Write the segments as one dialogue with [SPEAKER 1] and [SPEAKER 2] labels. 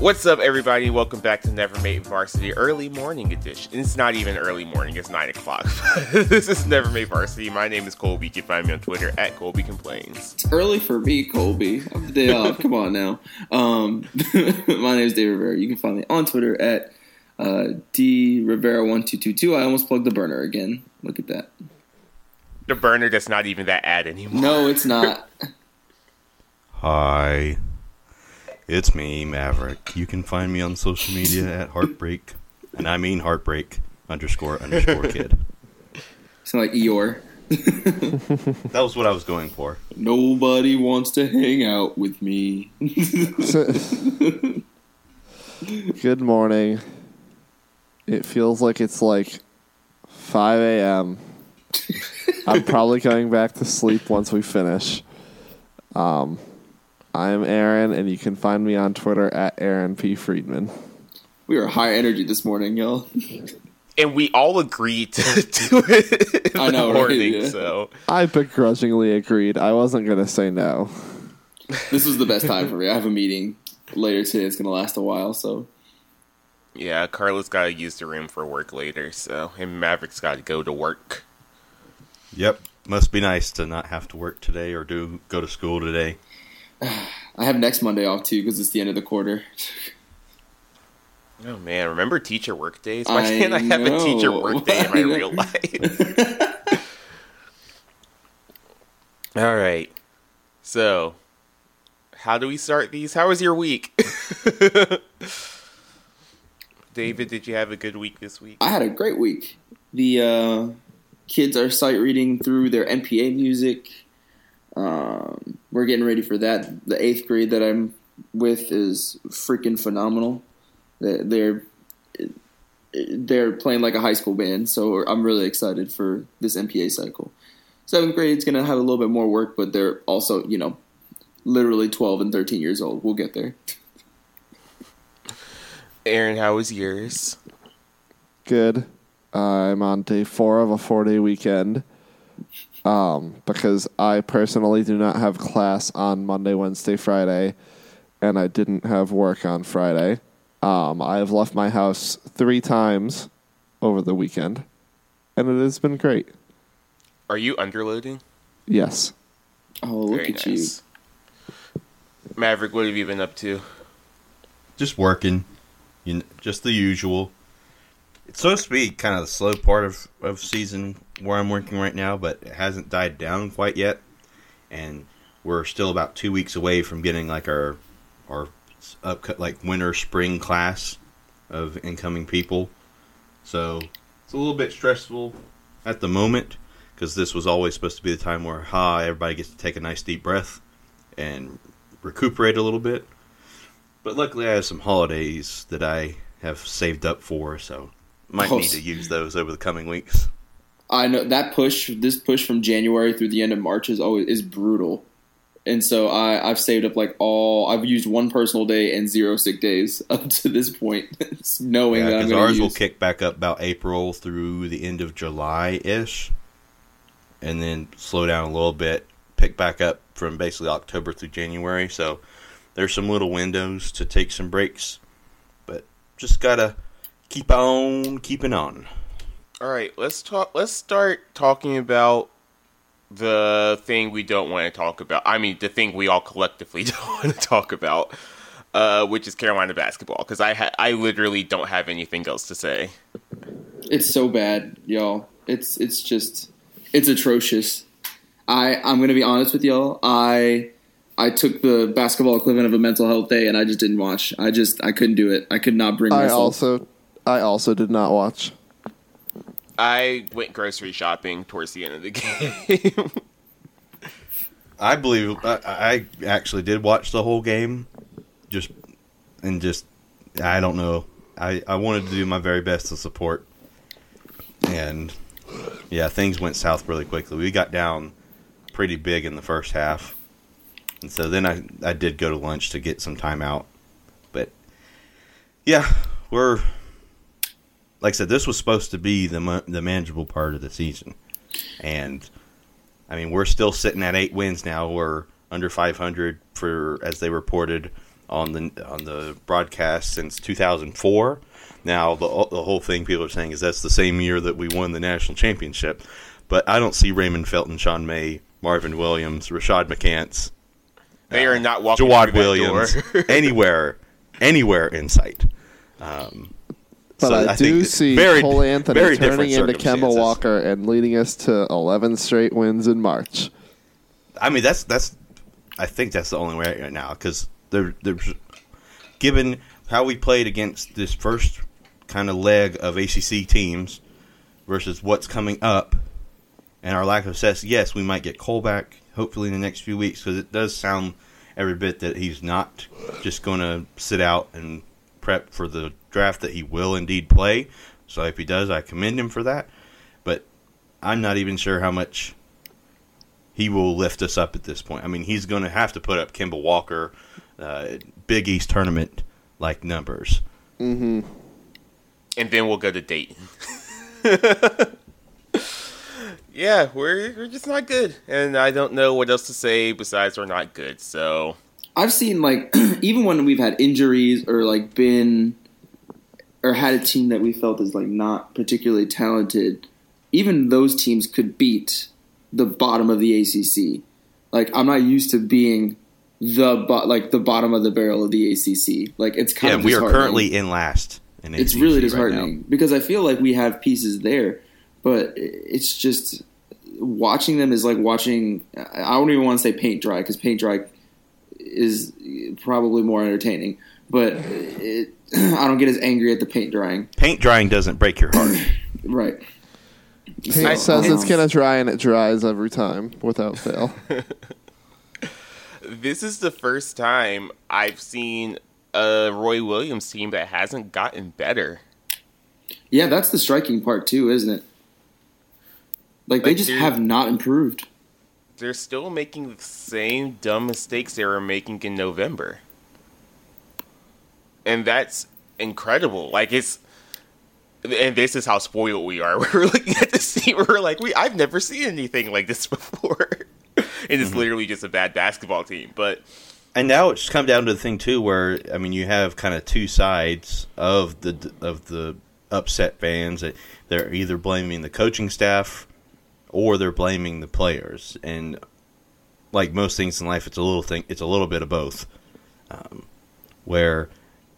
[SPEAKER 1] What's up, everybody? Welcome back to Never Made Varsity Early Morning Edition. It's not even early morning, it's 9 o'clock. this is Never Made Varsity. My name is Colby. You can find me on Twitter at Colby Complains.
[SPEAKER 2] It's early for me, Colby. I have the day off. Come on now. Um, my name is Dave Rivera. You can find me on Twitter at uh, D Rivera1222. I almost plugged the burner again. Look at that.
[SPEAKER 1] The burner that's not even that ad anymore.
[SPEAKER 2] No, it's not.
[SPEAKER 3] Hi. It's me, Maverick. You can find me on social media at Heartbreak, and I mean Heartbreak underscore underscore kid.
[SPEAKER 2] Sound like Eeyore.
[SPEAKER 3] That was what I was going for.
[SPEAKER 2] Nobody wants to hang out with me.
[SPEAKER 4] Good morning. It feels like it's like 5 a.m. I'm probably going back to sleep once we finish. Um, I'm Aaron, and you can find me on Twitter at Aaron P. Friedman.
[SPEAKER 2] we are high energy this morning, y'all.
[SPEAKER 1] And we all agreed to do it in
[SPEAKER 2] I know,
[SPEAKER 1] the
[SPEAKER 2] right?
[SPEAKER 1] morning,
[SPEAKER 2] Yeah.
[SPEAKER 1] so.
[SPEAKER 4] I begrudgingly agreed. I wasn't going to say no.
[SPEAKER 2] This was the best time for me. I have a meeting later today. It's going to last a while, so
[SPEAKER 1] Yeah, Carla's got to use the room for work later, so. And Maverick's got to go to work.
[SPEAKER 3] Yep. Must be nice to not have to work today or do go to school today.
[SPEAKER 2] I have next Monday off too because it's the end of the quarter.
[SPEAKER 1] Oh man, remember teacher work days? Why
[SPEAKER 2] I
[SPEAKER 1] can't I have a teacher
[SPEAKER 2] know.
[SPEAKER 1] work day in my real life? All right. So, how do we start these? How was your week? David, did you have a good week this week?
[SPEAKER 2] I had a great week. The uh, kids are sight reading through their MPA music. Um, we're getting ready for that. The eighth grade that I'm with is freaking phenomenal. They- They're they're playing like a high school band, so I'm really excited for this MPA cycle. Seventh grade's gonna have a little bit more work, but they're also you know literally 12 and 13 years old. We'll get there.
[SPEAKER 1] Aaron, how was yours?
[SPEAKER 4] Good. I'm on day four of a four day weekend. Um, because I personally do not have class on Monday, Wednesday, Friday, and I didn't have work on Friday. Um, I have left my house three times over the weekend, and it has been great.
[SPEAKER 1] Are you underloading?
[SPEAKER 4] Yes.
[SPEAKER 2] Oh, look
[SPEAKER 1] Very
[SPEAKER 2] at
[SPEAKER 1] nice. Maverick, what have you been up to?
[SPEAKER 3] Just working. You know, just the usual. It's supposed to be kind of the slow part of, of season where I'm working right now, but it hasn't died down quite yet. And we're still about two weeks away from getting like our our up like winter spring class of incoming people. So it's a little bit stressful at the moment because this was always supposed to be the time where ha everybody gets to take a nice deep breath and recuperate a little bit. But luckily, I have some holidays that I have saved up for, so might
[SPEAKER 2] Oh,
[SPEAKER 3] need to use those over the coming weeks.
[SPEAKER 2] I know that push, this push from January through the end of March is always is brutal, and so I I've saved up like all I've used one personal day and zero sick days up to this point, knowing
[SPEAKER 3] Yeah,
[SPEAKER 2] that I'm
[SPEAKER 3] because ours
[SPEAKER 2] to
[SPEAKER 3] will kick back up about April through the end of July ish, and then slow down a little bit, pick back up from basically October through January. So there's some little windows to take some breaks, but just gotta keep on keeping on.
[SPEAKER 1] All right, let's talk. Let's start talking about the thing we don't want to talk about. I mean, the thing we all collectively don't want to talk about, uh, which is Carolina basketball. Because I ha- I literally don't have anything else to say.
[SPEAKER 2] It's so bad, y'all. It's it's just it's atrocious. I I'm going to be honest with y'all. I I took the basketball equivalent of a mental health day, and I just didn't watch. I just I couldn't do it. I could not bring
[SPEAKER 4] I
[SPEAKER 2] myself.
[SPEAKER 4] also, I also did not watch.
[SPEAKER 1] I went grocery shopping towards the end of the game.
[SPEAKER 3] I believe I, I actually did watch the whole game, just and just I don't know. I I wanted to do my very best to support, and yeah, things went south really quickly. We got down pretty big in the first half, and so then I I did go to lunch to get some time out, but yeah, we're like I said, this was supposed to be the the manageable part of the season, and I mean we're still sitting at eight wins now. We're under 500 for as they reported on the on the broadcast since 2004. Now the the whole thing people are saying is that's the same year that we won the national championship, but I don't see Raymond Felton, Sean May, Marvin Williams, Rashad McCants,
[SPEAKER 1] They are not walking
[SPEAKER 3] Jawad Williams anywhere anywhere in sight. Um,
[SPEAKER 4] But
[SPEAKER 3] so
[SPEAKER 4] I,
[SPEAKER 3] think
[SPEAKER 4] do see
[SPEAKER 3] very-
[SPEAKER 4] Cole Anthony turning into Kemba. Walker and leading us to 11 straight wins in March.
[SPEAKER 3] I mean, that's that's. I think that's the only way right now because there, there's given how we played against this first kind of leg of ACC teams versus what's coming up and our lack of success. Yes, we might get Cole back hopefully in the next few weeks because it does sound every bit that he's not just going to sit out and prep for the draft that he will indeed play. So if he does, I commend him for that. But I'm not even sure how much he will lift us up at this point. I mean, he's going to have to put up Kemba Walker, uh, Big East tournament like numbers.
[SPEAKER 1] and then we'll go to Dayton. yeah, we're we're just not good, and I don't know what else to say besides we're not good. So
[SPEAKER 2] I've seen like even when we've had injuries or like been or had a team that we felt is like not particularly talented, even those teams could beat the bottom of the ACC. Like I'm not used to being the bo- like the bottom of the barrel of the ACC. Like it's kind of.
[SPEAKER 3] Yeah,
[SPEAKER 2] of
[SPEAKER 3] we are currently in last. In
[SPEAKER 2] it's
[SPEAKER 3] ACC
[SPEAKER 2] really disheartening
[SPEAKER 3] now.
[SPEAKER 2] because I feel like we have pieces there, but it's just watching them is like watching. I don't even want to say paint dry because paint dry is probably more entertaining, but it, I don't get as angry at the paint drying.
[SPEAKER 3] Paint drying doesn't break your heart.
[SPEAKER 2] Right.
[SPEAKER 4] Paint
[SPEAKER 2] So,
[SPEAKER 4] says
[SPEAKER 2] um,
[SPEAKER 4] it's going to dry and it dries every time without fail.
[SPEAKER 1] this is the first time I've seen a Roy Williams team that hasn't gotten better.
[SPEAKER 2] Yeah, that's the striking part too, isn't it? Like they just have not improved.
[SPEAKER 1] They're still making the same dumb mistakes they were making in November. And that's incredible. Like it's and this is how spoiled we are. We're looking at this team, we're like, we I've never seen anything like this before. and it's mm-hmm. literally just a bad basketball team. But
[SPEAKER 3] and now it's come down to the thing too, where I mean, you have kind of two sides of the of the upset fans. That they're either blaming the coaching staff or they're blaming the players. And like most things in life, it's a little thing. It's a little bit of both. Um, where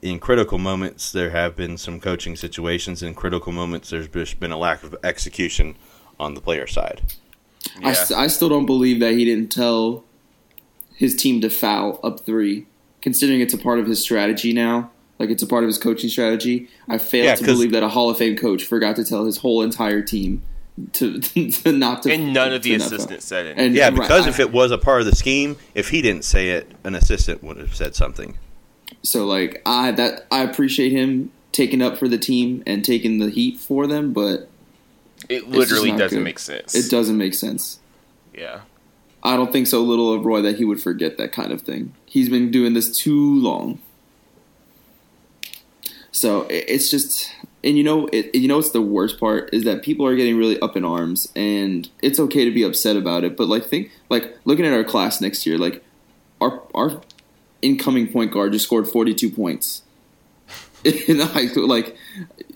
[SPEAKER 3] in critical moments there have been some coaching situations. In critical moments, there's just been a lack of execution on the player side.
[SPEAKER 2] I, st- I still don't believe that he didn't tell his team to foul up three, considering it's a part of his strategy now. Like it's a part of his coaching strategy. I fail
[SPEAKER 3] Yeah,
[SPEAKER 2] to
[SPEAKER 3] 'cause-
[SPEAKER 2] believe that a Hall of Fame coach forgot to tell his whole entire team to, to not to.
[SPEAKER 1] and none of the
[SPEAKER 2] to not foul.
[SPEAKER 1] assistants said it.
[SPEAKER 2] And
[SPEAKER 3] Yeah,
[SPEAKER 2] right,
[SPEAKER 3] because
[SPEAKER 2] I-
[SPEAKER 3] if it was a part of the scheme, if he didn't say it, an assistant would have said something.
[SPEAKER 2] So like I that I appreciate him taking up for the team and taking the heat for them, but
[SPEAKER 1] it literally doesn't
[SPEAKER 2] good.
[SPEAKER 1] make sense.
[SPEAKER 2] it doesn't make sense.
[SPEAKER 1] Yeah.
[SPEAKER 2] I don't think so little of Roy that he would forget that kind of thing. He's been doing this too long. So it's just, and you know, it, you know, what's the worst part is that people are getting really up in arms, and it's okay to be upset about it. But like, think like looking at our class next year, like our our incoming point guard just scored forty two points. And like, like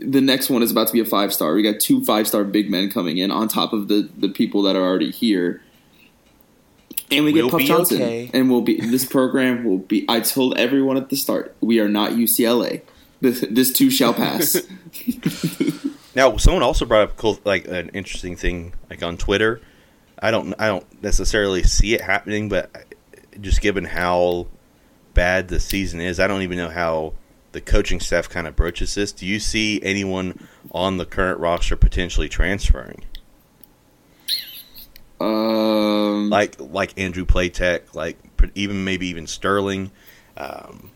[SPEAKER 2] the next one is about to be a five star. We got two five star big men coming in on top of the the people that are already here. And we
[SPEAKER 1] We'll
[SPEAKER 2] get Puff Johnson,
[SPEAKER 1] okay.
[SPEAKER 2] and we'll be. This program will be. I told everyone at the start, we are not UCLA. This, this too shall pass.
[SPEAKER 3] Now, someone also brought up cool, like an interesting thing, like on Twitter. I don't, I don't necessarily see it happening, but just given how bad the season is, I don't even know how the coaching staff kind of broaches this. Do you see anyone on the current roster potentially transferring,
[SPEAKER 2] um,
[SPEAKER 3] like like Andrew Platek, like even maybe even Sterling? Um,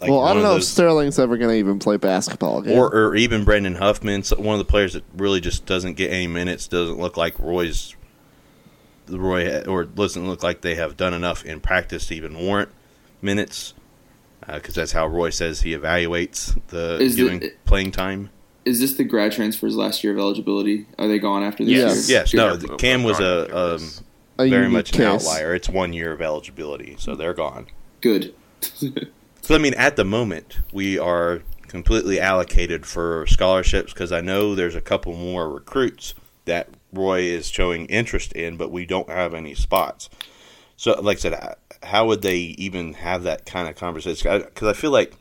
[SPEAKER 3] like
[SPEAKER 4] well, I don't
[SPEAKER 3] of
[SPEAKER 4] know if Sterling's ever going to even play basketball again.
[SPEAKER 3] or, or even Brandon Huffman, one of the players that really just doesn't get any minutes, doesn't look like Roy's the Roy or doesn't look like they have done enough in practice to even warrant minutes, because that's how Roy says he evaluates the
[SPEAKER 2] Is
[SPEAKER 3] giving
[SPEAKER 2] it-
[SPEAKER 3] playing time.
[SPEAKER 2] is this the grad transfers last year of eligibility? Are they gone after this
[SPEAKER 4] Yes.
[SPEAKER 2] year?
[SPEAKER 3] Yes, no,
[SPEAKER 1] but-
[SPEAKER 3] Cam was
[SPEAKER 1] gone
[SPEAKER 3] a um.
[SPEAKER 4] A
[SPEAKER 3] very
[SPEAKER 4] unique
[SPEAKER 3] much an
[SPEAKER 4] case.
[SPEAKER 3] outlier. It's one year of eligibility, so they're gone.
[SPEAKER 2] Good.
[SPEAKER 3] So I mean, at the moment, we are completely allocated for scholarships because I know there's a couple more recruits that Roy is showing interest in, but we don't have any spots. So, like I said, how would they even have that kind of conversation? Because I feel like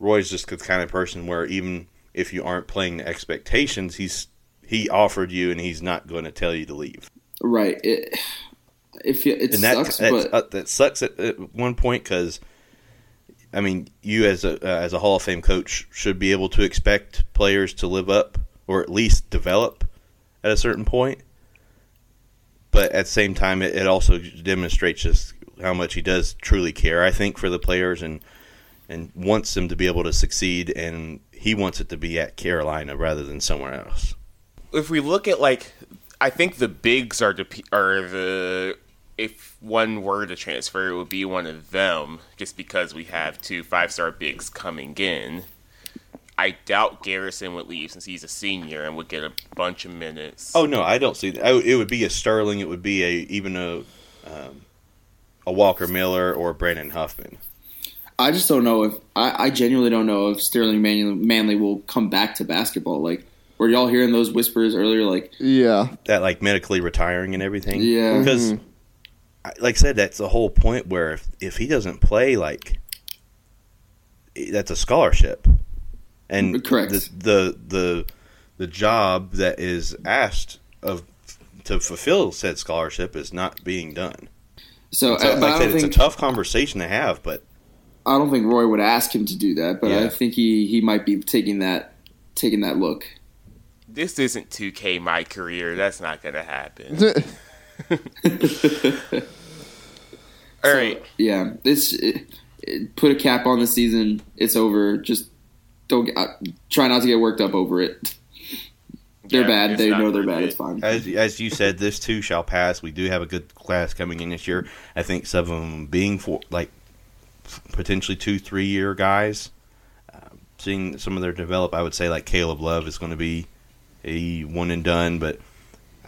[SPEAKER 3] Roy's just the kind of person where even if you aren't playing the expectations, he's he offered you and he's not going to tell you to leave.
[SPEAKER 2] Right. It, if it
[SPEAKER 3] and that,
[SPEAKER 2] sucks,
[SPEAKER 3] that,
[SPEAKER 2] but
[SPEAKER 3] uh, that sucks at, at one point because I mean, you as a uh, as a Hall of Fame coach should be able to expect players to live up or at least develop at a certain point. But at the same time, it, it also demonstrates just how much he does truly care. I think for the players and and wants them to be able to succeed, and he wants it to be at Carolina rather than somewhere else.
[SPEAKER 1] If we look at like, I think the bigs are the are the if one were to transfer, it would be one of them, just because we have two five star bigs coming in. I doubt Garrison would leave since he's a senior and would get a bunch of minutes.
[SPEAKER 3] Oh no, I don't see that. I, it would be a Sterling. It would be a even a um, a Walker Miller or Brandon Huffman.
[SPEAKER 2] I just don't know if I, I genuinely don't know if Sterling Manley, Manley will come back to basketball. Like, were y'all hearing those whispers earlier? Like,
[SPEAKER 4] Yeah.
[SPEAKER 3] That like medically retiring and everything.
[SPEAKER 2] Yeah.
[SPEAKER 3] because like I said, that's the whole point. Where if if he doesn't play, like that's a scholarship, and
[SPEAKER 2] Correct.
[SPEAKER 3] the the the the job that is asked of to fulfill said scholarship is not being done.
[SPEAKER 2] so,
[SPEAKER 3] So,
[SPEAKER 2] uh,
[SPEAKER 3] like
[SPEAKER 2] I
[SPEAKER 3] I
[SPEAKER 2] don't
[SPEAKER 3] said, it's
[SPEAKER 2] think
[SPEAKER 3] a tough conversation to have, but
[SPEAKER 2] I don't think Roy would ask him to do that. But I think he he might be taking that taking that look.
[SPEAKER 1] This isn't 2K my career. That's not going to happen. All right.
[SPEAKER 2] Yeah, this it, it- put a cap on the season. It's over. Just don't get, uh, try not to get worked up over it. They're
[SPEAKER 1] Yeah,
[SPEAKER 2] bad. They know they're bad.
[SPEAKER 1] it.
[SPEAKER 2] It's fine.
[SPEAKER 3] as as you said, this too shall pass. We do have a good class coming in this year. I think some of them being for like potentially two, three year guys. Um, seeing some of their develop, I would say like Caleb Love is going to be a one and done, but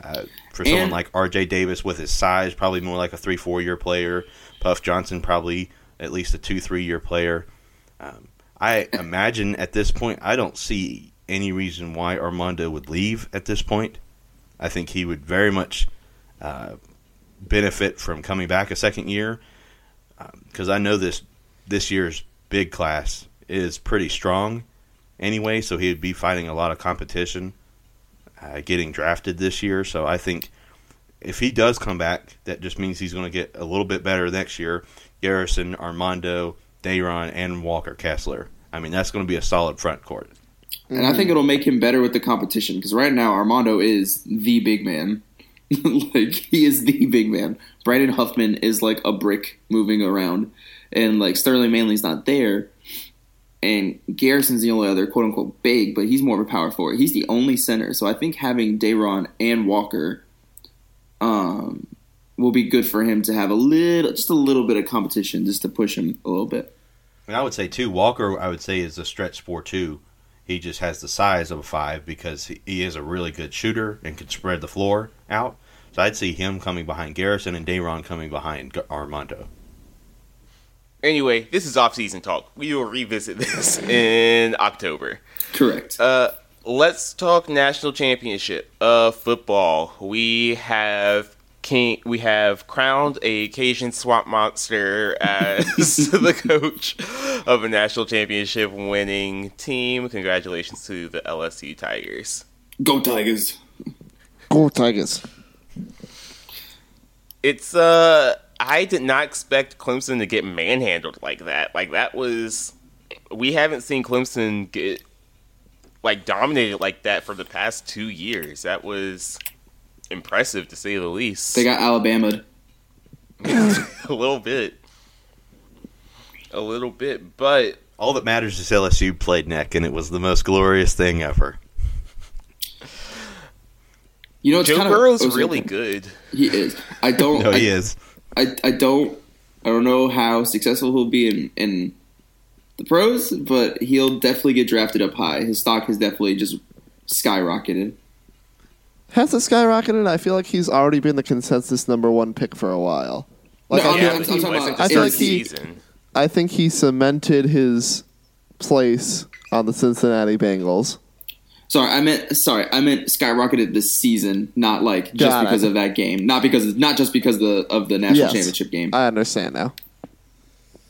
[SPEAKER 3] uh, for someone
[SPEAKER 2] And-
[SPEAKER 3] like R.J. Davis with his size, probably more like a three, four year player. Puff Johnson probably at least a two, three year player. Um, I imagine at this point, I don't see any reason why Armando would leave at this point. I think he would very much uh, benefit from coming back a second year because I know this this year's big class is pretty strong anyway, so he'd be fighting a lot of competition uh, getting drafted this year. So I think if he does come back, that just means he's going to get a little bit better next year. Garrison, Armando, Dayron, and Walker Kessler. I mean, that's going to be a solid front court.
[SPEAKER 2] And I think it'll make him better with the competition because right now Armando is the big man. like he is the big man. Brandon Huffman is like a brick moving around, and like Sterling Manley's not there. And Garrison's the only other quote unquote big, but he's more of a power forward. He's the only center, so I think having Dayron and Walker, um, will be good for him to have a little, just a little bit of competition, just to push him a little bit.
[SPEAKER 3] And I would say too, Walker. I would say is a stretch four two. He just has the size of a five because he, is a really good shooter and can spread the floor out. So I'd see him coming behind Garrison and Dayron coming behind Armando.
[SPEAKER 1] Anyway, this is off-season talk. We will revisit this in October.
[SPEAKER 2] Correct.
[SPEAKER 1] Uh, let's talk national championship of football. We have king. We have crowned a Cajun swamp monster as the coach of a national championship winning team. Congratulations to the LSU Tigers.
[SPEAKER 2] Go Tigers.
[SPEAKER 4] Go Tigers.
[SPEAKER 1] It's uh, I did not expect Clemson to get manhandled like that. Like that was, we haven't seen Clemson get like dominated like that for the past two years. That was impressive to say the least.
[SPEAKER 2] They got Alabama.
[SPEAKER 1] a little bit, a little bit, but
[SPEAKER 3] All that matters is LSU played neck, and it was the most glorious thing ever.
[SPEAKER 2] You know, it's
[SPEAKER 1] Joe
[SPEAKER 2] kind
[SPEAKER 1] Burrow's
[SPEAKER 2] of
[SPEAKER 1] really good.
[SPEAKER 2] He is. I don't.
[SPEAKER 3] No,
[SPEAKER 2] I,
[SPEAKER 3] he is.
[SPEAKER 2] I, I don't. I don't know how successful he'll be in in the pros, but he'll definitely get drafted up high. His stock has definitely just skyrocketed.
[SPEAKER 4] Has it skyrocketed? I feel like he's already been the consensus number one pick for a while. Like
[SPEAKER 2] No,
[SPEAKER 4] I,
[SPEAKER 2] I'm-
[SPEAKER 4] feel,
[SPEAKER 1] Yeah,
[SPEAKER 2] I'm- about-
[SPEAKER 4] I feel like he-
[SPEAKER 1] season.
[SPEAKER 4] I think he cemented his place on the Cincinnati Bengals.
[SPEAKER 2] Sorry, I meant sorry, I meant skyrocketed this season, not like just
[SPEAKER 4] Got it.
[SPEAKER 2] because of that game, not because not just because of the of the national
[SPEAKER 4] Yes.
[SPEAKER 2] championship game.
[SPEAKER 4] I understand now.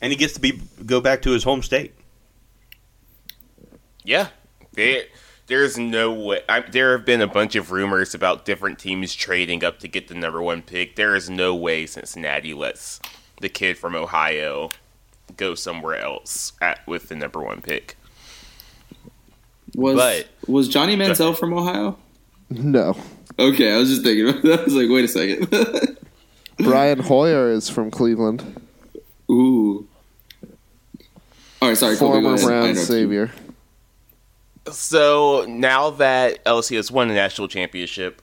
[SPEAKER 3] and he gets to be go back to his home state.
[SPEAKER 1] Yeah, there, there's no way. I, there have been a bunch of rumors about different teams trading up to get the number one pick. There is no way Cincinnati lets the kid from Ohio go somewhere else at with the number one pick.
[SPEAKER 2] Was
[SPEAKER 1] But-
[SPEAKER 2] was Johnny Manziel from Ohio?
[SPEAKER 4] No.
[SPEAKER 2] Okay, I was just thinking. that I was like, wait a second.
[SPEAKER 4] Brian Hoyer is from Cleveland.
[SPEAKER 2] Ooh. All right, sorry, Colby, go
[SPEAKER 4] Former
[SPEAKER 2] ahead.
[SPEAKER 4] Brown savior.
[SPEAKER 1] So now that LSU has won the national championship,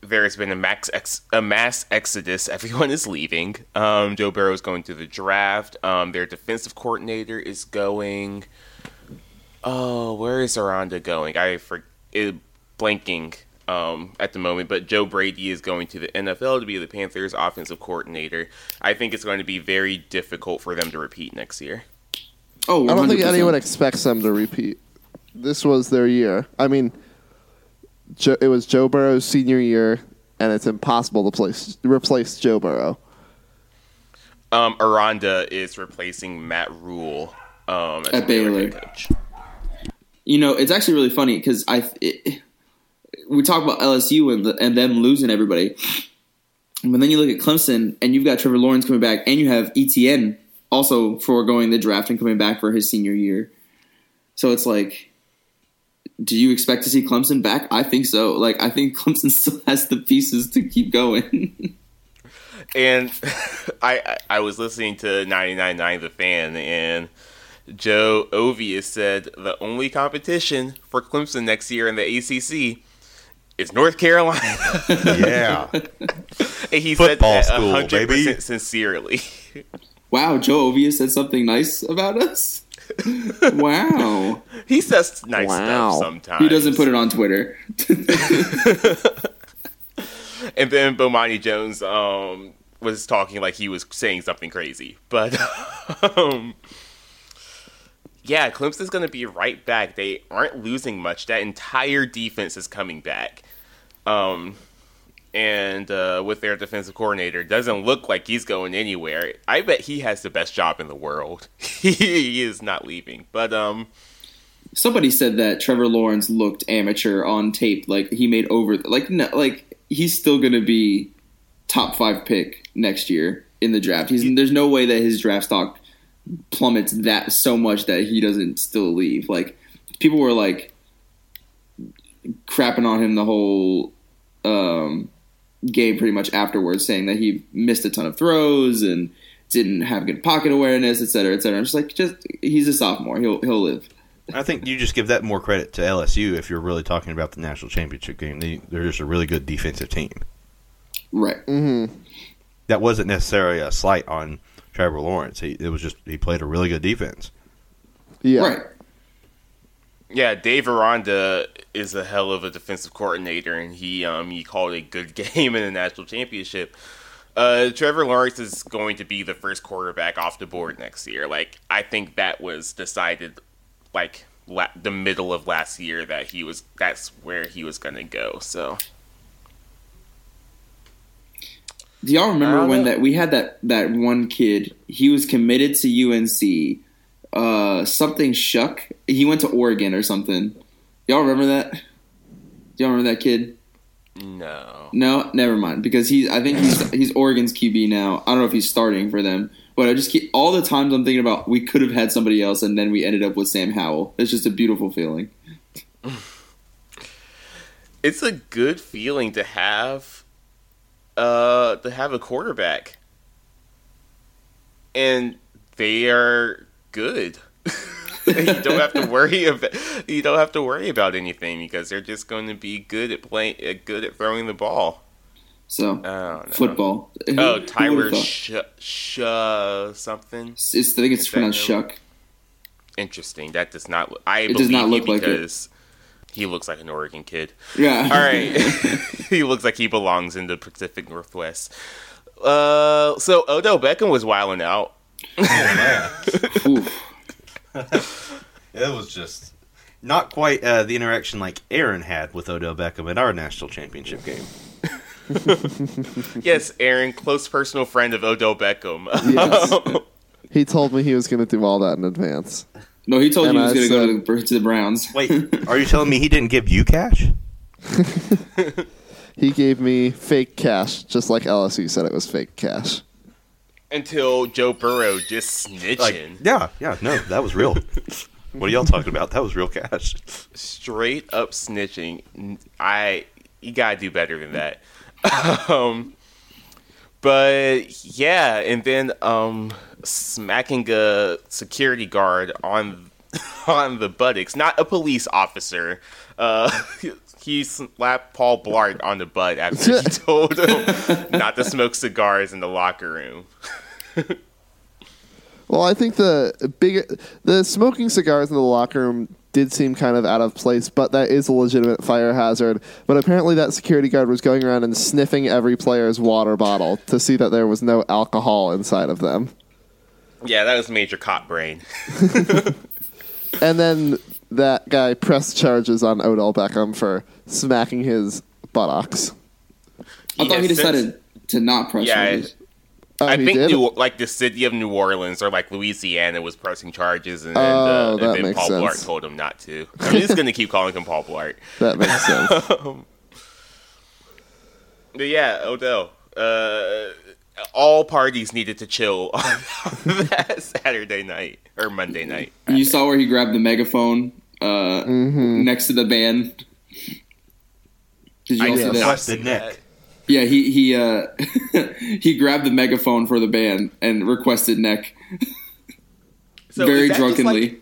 [SPEAKER 1] there has been a max ex- a mass exodus. Everyone is leaving. Um, Joe Burrow is going to the draft. Um, their defensive coordinator is going. Oh, where is Aranda going? I for it, blanking um, at the moment. But Joe Brady is going to the NFL to be the Panthers' offensive coordinator. I think it's going to be very difficult for them to repeat next year.
[SPEAKER 2] Oh,
[SPEAKER 4] I don't think anyone expects them to repeat. This was their year. I mean, jo- it was Joe Burrow's senior year, and it's impossible to place, replace Joe Burrow.
[SPEAKER 1] Um, Aranda is replacing Matt Rhule um, as
[SPEAKER 2] At
[SPEAKER 1] Baylor
[SPEAKER 2] Baylor.
[SPEAKER 1] coach.
[SPEAKER 2] You know, it's actually really funny because I it, we talk about LSU and and them losing everybody, but then you look at Clemson and you've got Trevor Lawrence coming back, and you have Etienne also foregoing the draft and coming back for his senior year. So it's like, do you expect to see Clemson back? I think so. Like, I think Clemson still has the pieces to keep going.
[SPEAKER 1] And I- I was listening to 99.9 The Fan, and Joe Ovies said the only competition for Clemson next year in the ACC is North Carolina.
[SPEAKER 3] Yeah,
[SPEAKER 1] and he
[SPEAKER 3] Football
[SPEAKER 1] said that
[SPEAKER 3] school,
[SPEAKER 1] 100%
[SPEAKER 3] baby.
[SPEAKER 1] sincerely.
[SPEAKER 2] wow, Joe Ovies said something nice about us. wow,
[SPEAKER 1] he says nice
[SPEAKER 4] Wow.
[SPEAKER 1] stuff sometimes.
[SPEAKER 2] he doesn't put it on Twitter.
[SPEAKER 1] And then Bomani Jones um, was talking like he was saying something crazy. But um, yeah, Clemson's going to be right back. They aren't losing much. That entire defense is coming back. Um, and uh, with their defensive coordinator, doesn't look like he's going anywhere. I bet he has the best job in the world. he is not leaving. But um,
[SPEAKER 2] somebody said that Trevor Lawrence looked amateur on tape. Like he made over like no, like he's still going to be top five pick next year in the draft. He's there's no way that his draft stock plummets that so much that he doesn't still leave. Like people were like crapping on him the whole um, game pretty much afterwards, saying that he missed a ton of throws and didn't have good pocket awareness, et cetera, et cetera. I'm just like, just he's a sophomore. He'll he'll live.
[SPEAKER 3] I think you just give that more credit to LSU if you're really talking about the national championship game. They, they're just a really good defensive team.
[SPEAKER 2] Right. Mm-hmm.
[SPEAKER 3] That wasn't necessarily a slight on Trevor Lawrence. He, it was just he played a really good defense.
[SPEAKER 4] Yeah.
[SPEAKER 2] Right.
[SPEAKER 1] Yeah, Dave Aranda is a hell of a defensive coordinator, and he um he called a good game in the national championship. Uh, Trevor Lawrence is going to be the first quarterback off the board next year. Like I think that was decided, like la- the middle of last year that he was that's where he was going to go. So
[SPEAKER 2] Do y'all remember when
[SPEAKER 1] know.
[SPEAKER 2] that we had that that one kid? He was committed to UNC. Uh, something Shough. He went to Oregon or something. Y'all remember that? Do y'all remember that kid?
[SPEAKER 1] no,
[SPEAKER 2] No, never mind. Because he's I think he's he's Oregon's QB now. I don't know if he's starting for them, but I just keep all the times I'm thinking about we could have had somebody else and then we ended up with Sam Howell. It's just a beautiful feeling.
[SPEAKER 1] it's a good feeling to have uh to have a quarterback and they are good you don't have to worry about you don't have to worry about anything because they're just going to be good at playing uh, good at throwing the ball
[SPEAKER 2] So
[SPEAKER 1] don't
[SPEAKER 2] football.
[SPEAKER 1] Oh
[SPEAKER 2] who
[SPEAKER 1] tyler sh, sh something
[SPEAKER 2] It's, I think it's
[SPEAKER 1] Is
[SPEAKER 2] pronounced? Shough.
[SPEAKER 1] interesting that does not look i
[SPEAKER 2] It does
[SPEAKER 1] believe
[SPEAKER 2] not look like it.
[SPEAKER 1] Because he looks like an oregon kid
[SPEAKER 2] Yeah.
[SPEAKER 1] All right. he looks like he belongs in the Pacific Northwest. Uh, so Odell Beckham was wilding out.
[SPEAKER 3] yeah.
[SPEAKER 2] Oof.
[SPEAKER 3] It was just not quite uh, the interaction like Aaron had with Odell Beckham in our national championship game.
[SPEAKER 1] Yes, Aaron, close personal friend of Odell Beckham.
[SPEAKER 4] Yes. he told me he was going to do all that in advance.
[SPEAKER 2] No, he told
[SPEAKER 4] And
[SPEAKER 2] you he was going to go to the, to the Browns.
[SPEAKER 3] Wait, are you telling me he didn't give you cash?
[SPEAKER 4] He gave me fake cash, just like LSU said it was fake cash.
[SPEAKER 1] Until Joe Burrow just snitching.
[SPEAKER 3] Like, yeah, yeah, no, that was real. what are y'all talking about? That was real cash.
[SPEAKER 1] straight up snitching. I you gotta do better than that. um, but yeah, and then um, smacking a security guard on on the buttocks, not a police officer. Uh, he slapped Paul Blart on the butt after he told him not to smoke cigars in the locker room.
[SPEAKER 4] Well, I think the big the smoking cigars in the locker room did seem kind of out of place, but that is a legitimate fire hazard. But apparently, that security guard was going around and sniffing every player's water bottle to see that there was no alcohol inside of them.
[SPEAKER 1] Yeah, that was major cop brain.
[SPEAKER 4] And then that guy pressed charges on Odell Beckham for smacking his buttocks.
[SPEAKER 2] I thought he decided to not press
[SPEAKER 1] Yeah,
[SPEAKER 2] charges.
[SPEAKER 4] Oh,
[SPEAKER 1] I think? New, like the city of New Orleans or like Louisiana was pressing charges, and,
[SPEAKER 4] Oh,
[SPEAKER 1] uh, and then Paul
[SPEAKER 4] sense.
[SPEAKER 1] Blart told him not to. I'm just going to keep calling him Paul Blart.
[SPEAKER 4] that makes sense.
[SPEAKER 1] But yeah, Odell. Uh, all parties needed to chill on that Saturday night or Monday night.
[SPEAKER 2] You saw where he grabbed the megaphone uh,
[SPEAKER 4] Mm-hmm.
[SPEAKER 2] next to the band. Did you
[SPEAKER 1] I
[SPEAKER 2] all
[SPEAKER 1] did
[SPEAKER 2] see
[SPEAKER 1] not
[SPEAKER 2] that?
[SPEAKER 3] Requested
[SPEAKER 1] see that.
[SPEAKER 2] Yeah, he he uh, he grabbed the megaphone for the band and requested neck
[SPEAKER 1] So
[SPEAKER 2] very
[SPEAKER 1] is just,
[SPEAKER 2] drunkenly.
[SPEAKER 1] like,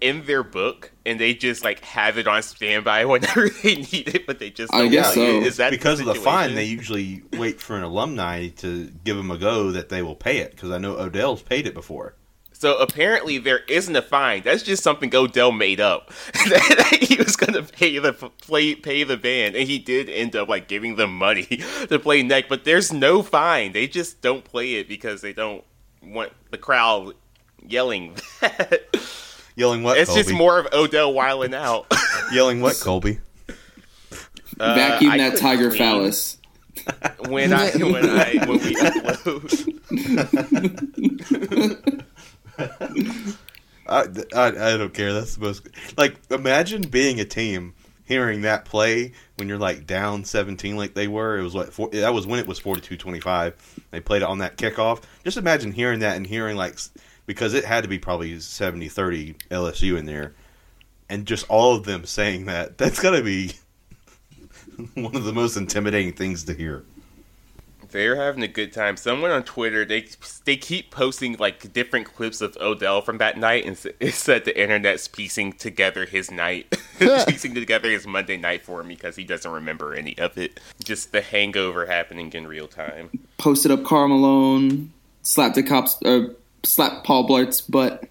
[SPEAKER 1] in their book, and they just like have it on standby whenever they need it, but they just
[SPEAKER 2] I guess so.
[SPEAKER 1] Is that
[SPEAKER 3] because of the fine, they usually wait for an alumni to give them a go that they will pay it. Because I know Odell's paid it before.
[SPEAKER 1] So apparently there isn't a fine. That's just something Odell made up. that he was gonna pay the play pay the band, and he did end up like giving them money to play neck. But there's no fine. They just don't play it because they don't want the crowd yelling that.
[SPEAKER 3] Yelling what?
[SPEAKER 1] it's just more of Odell wiling out.
[SPEAKER 3] Yelling what, Colby?
[SPEAKER 1] Uh,
[SPEAKER 2] Vacuum
[SPEAKER 1] I
[SPEAKER 2] that tiger
[SPEAKER 1] clean
[SPEAKER 2] phallus.
[SPEAKER 1] when I when I when we upload.
[SPEAKER 3] I, I, I don't care. That's the most like imagine being a team hearing that play when you're like down 17 like they were. It was what four, that was when it was 42-25. They played it on that kickoff. Just imagine hearing that and hearing like s- because it had to be probably 70-30 LSU in there and just all of them saying that. That's got to be one of the most intimidating things to hear.
[SPEAKER 1] They're having a good time. Someone on Twitter they they keep posting like different clips of Odell from that night, and it said the internet's piecing together his night, piecing together his Monday night for him because he doesn't remember any of it. Just the hangover happening in real time.
[SPEAKER 2] Posted up Karl Malone, slapped the cops, uh, slapped Paul Blart's butt.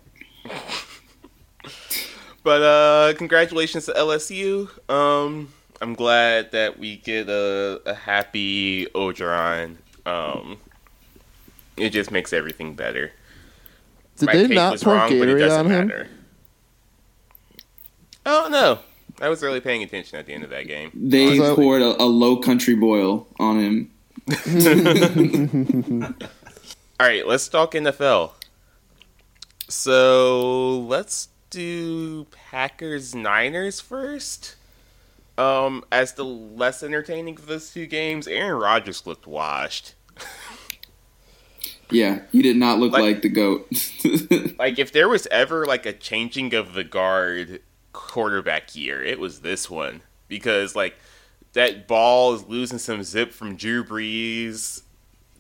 [SPEAKER 1] But uh congratulations to LSU. Um, I'm glad that we get a, a happy Orgeron. Um, it just makes everything better.
[SPEAKER 4] Did
[SPEAKER 1] My
[SPEAKER 4] they not
[SPEAKER 1] was wrong, but it doesn't
[SPEAKER 4] on him?
[SPEAKER 1] matter. Oh no, I was really paying attention at the end of that game.
[SPEAKER 2] They
[SPEAKER 4] So-
[SPEAKER 2] poured a, a low country boil on him.
[SPEAKER 1] All right, let's talk NFL. So let's do Packers Niners first. Um, as the less entertaining of those two games, Aaron Rodgers looked washed.
[SPEAKER 2] Yeah, he did not look
[SPEAKER 1] Like-
[SPEAKER 2] like, the goat.
[SPEAKER 1] Like if there was ever like a changing of the guard quarterback year, it was this one because like that ball is losing some zip from Drew Brees.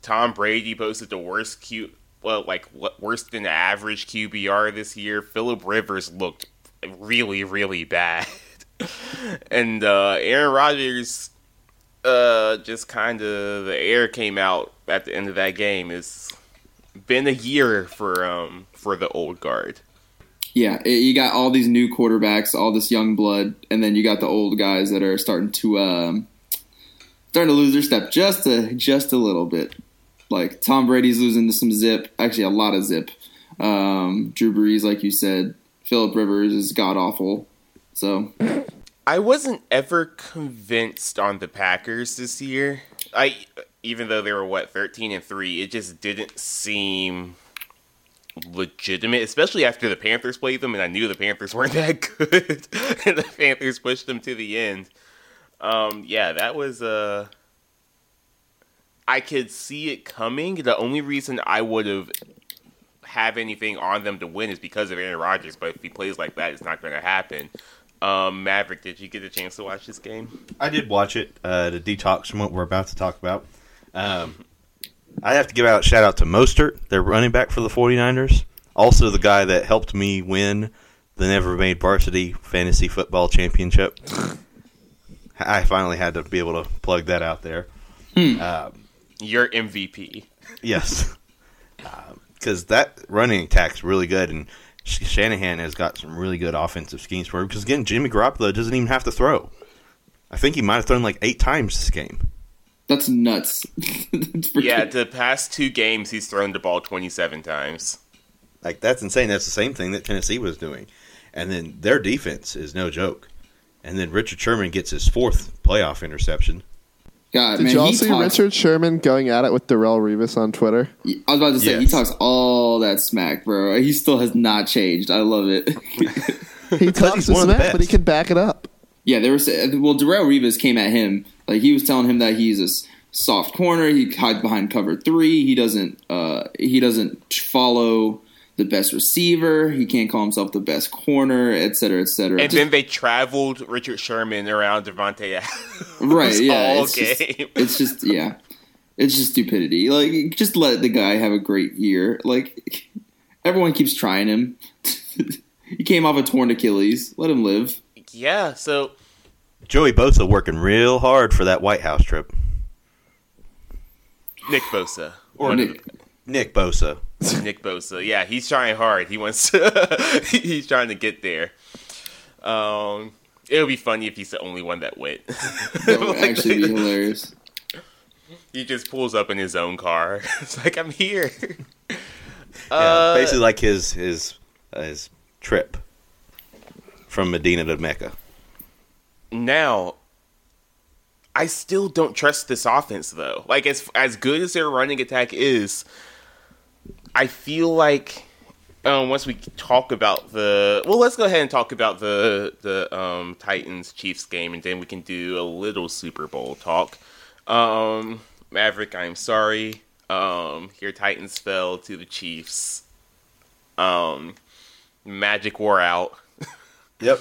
[SPEAKER 1] Tom Brady posted the worst Q, well, like what- worse than average QBR this year. Philip Rivers looked really, really bad, and uh, Aaron Rodgers, uh, just kind of the air came out at the end of that game. It's been a year for um for the old guard.
[SPEAKER 2] yeah, it, you got all these new quarterbacks, all this young blood, and then you got the old guys that are starting to um, starting to lose their step just a just a little bit. Like Tom Brady's losing to some zip, actually a lot of zip. Um, Drew Brees, like you said, Philip Rivers is god awful. So
[SPEAKER 1] I wasn't ever convinced on the Packers this year. I even though they were what thirteen and three, it just didn't seem legitimate, especially after the Panthers played them, and I knew the Panthers weren't that good, and the Panthers pushed them to the end. Um, yeah, that was uh I could see it coming. The only reason I would have have anything on them to win is because of Aaron Rodgers. But if he plays like that, it's not going to happen. Um, Maverick, did you get a chance to watch this game?
[SPEAKER 3] I did watch it uh, to detox from what we're about to talk about. Um, I have to give out a shout out to Mostert, their running back for the 49ers. Also, the guy that helped me win the Never Made Varsity Fantasy Football Championship. I finally had to be able to plug that out there. Um,
[SPEAKER 1] Your MVP.
[SPEAKER 3] Yes, uh, because that running attack's really good, and Shanahan has got some really good offensive schemes for him. Because again, Jimmy Garoppolo doesn't even have to throw. I think he might have thrown like eight times this game.
[SPEAKER 2] that's nuts. That's pretty-
[SPEAKER 1] Yeah, the past two games he's thrown the ball 27 times.
[SPEAKER 3] Like that's insane. That's the same thing that Tennessee was doing, and then their defense is no joke. And then Richard Sherman gets his fourth playoff interception.
[SPEAKER 2] God,
[SPEAKER 4] Did
[SPEAKER 2] man,
[SPEAKER 4] you all see
[SPEAKER 2] talks,
[SPEAKER 4] Richard Sherman going at it with Darrelle Revis on Twitter?
[SPEAKER 2] I was about to say he talks all that smack, bro. He still has not changed. I love it.
[SPEAKER 4] He talks
[SPEAKER 3] he's
[SPEAKER 4] to
[SPEAKER 3] the
[SPEAKER 4] smack, but he can back it up.
[SPEAKER 2] yeah, they were saying. Well, Darrelle Revis came at him like he was telling him that he's a soft corner. He hides behind cover three. He doesn't. Uh, he doesn't follow the best receiver. He can't call himself the best corner, et cetera, et cetera.
[SPEAKER 1] And
[SPEAKER 2] Just-
[SPEAKER 1] then they traveled Richard Sherman around Davante Adams
[SPEAKER 2] right? Yeah,
[SPEAKER 1] all
[SPEAKER 2] it's just, it's just yeah, it's just stupidity. Like, just let the guy have a great year. Like, everyone keeps trying him. he came off a torn Achilles. Let him live.
[SPEAKER 1] yeah, so
[SPEAKER 3] Joey Bosa working real hard for that White House trip.
[SPEAKER 1] Nick Bosa.
[SPEAKER 2] Or
[SPEAKER 1] One of
[SPEAKER 2] Nick.
[SPEAKER 3] Nick Bosa.
[SPEAKER 1] Nick Bosa. Yeah, he's trying hard. He wants to, he's trying to get there. Um, it would be funny if he's the only one that went.
[SPEAKER 2] That would
[SPEAKER 1] Like,
[SPEAKER 2] actually be hilarious.
[SPEAKER 1] he just pulls up in his own car. It's like I'm here.
[SPEAKER 3] Yeah,
[SPEAKER 1] Uh,
[SPEAKER 3] basically like his his uh, his trip from Medina to Mecca.
[SPEAKER 1] Now, I still don't trust this offense though. Like as as good as their running attack is, I feel like um, once we talk about the well, let's go ahead and talk about the the um, Titans Chiefs game, and then we can do a little Super Bowl talk. Um, Maverick, I'm sorry. Um, your Titans fell to the Chiefs. Um, Magic wore out.
[SPEAKER 3] Yep.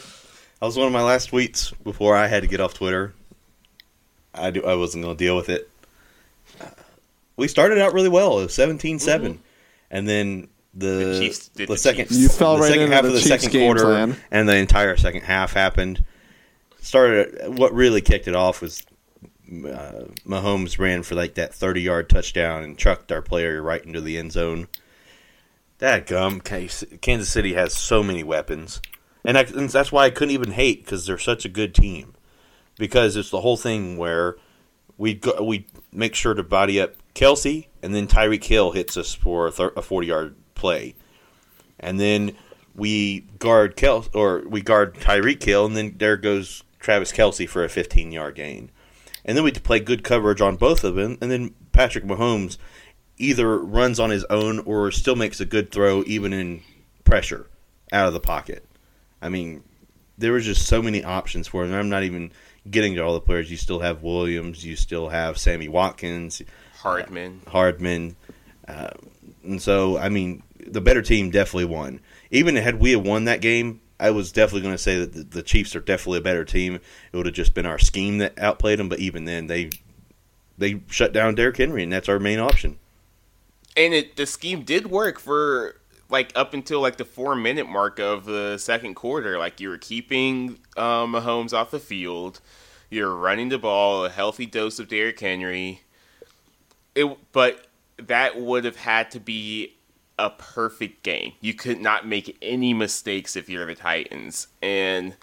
[SPEAKER 3] That was one of my last tweets before I had to get off Twitter. I, do, I wasn't going to deal with it. We started out really well. It was 17 7. And then the,
[SPEAKER 1] The
[SPEAKER 3] the
[SPEAKER 1] the
[SPEAKER 3] second,
[SPEAKER 4] You fell
[SPEAKER 3] the
[SPEAKER 4] right
[SPEAKER 3] second
[SPEAKER 4] into
[SPEAKER 3] half
[SPEAKER 4] the
[SPEAKER 3] of the
[SPEAKER 4] Chiefs
[SPEAKER 3] second
[SPEAKER 4] game
[SPEAKER 3] quarter
[SPEAKER 4] plan.
[SPEAKER 3] and the entire second half happened. Started what really kicked it off was uh, Mahomes ran for like that 30 yard touchdown and chucked our player right into the end zone. That gum, Kansas City has so many weapons, and, I, and that's why I couldn't even hate because they're such a good team. Because it's the whole thing where we go, we make sure to body up Kelce, and then Tyreek Hill hits us for a, thir- a 40 yard play, and then we guard Kel or we guard Tyreek Hill, and then there goes Travis Kelce for a 15 yard gain, and then we play good coverage on both of them, and then Patrick Mahomes either runs on his own or still makes a good throw even in pressure out of the pocket. I mean, there was just so many options for him. I'm not even getting to all the players. You still have Williams, you still have Sammy Watkins,
[SPEAKER 1] Hardman.
[SPEAKER 3] Hardman, uh, and so I mean, the better team definitely won. Even had we have won that game, I was definitely going to say that the, the Chiefs are definitely a better team. It would have just been our scheme that outplayed them. But even then, they they shut down Derrick Henry, and that's our main option.
[SPEAKER 1] and it the scheme did work for like up until like the four minute mark of the second quarter. Like you were keeping um, Mahomes off the field, you're running the ball, a healthy dose of Derrick Henry. It, but that would have had to be a perfect game. You could not make any mistakes if you're the Titans, and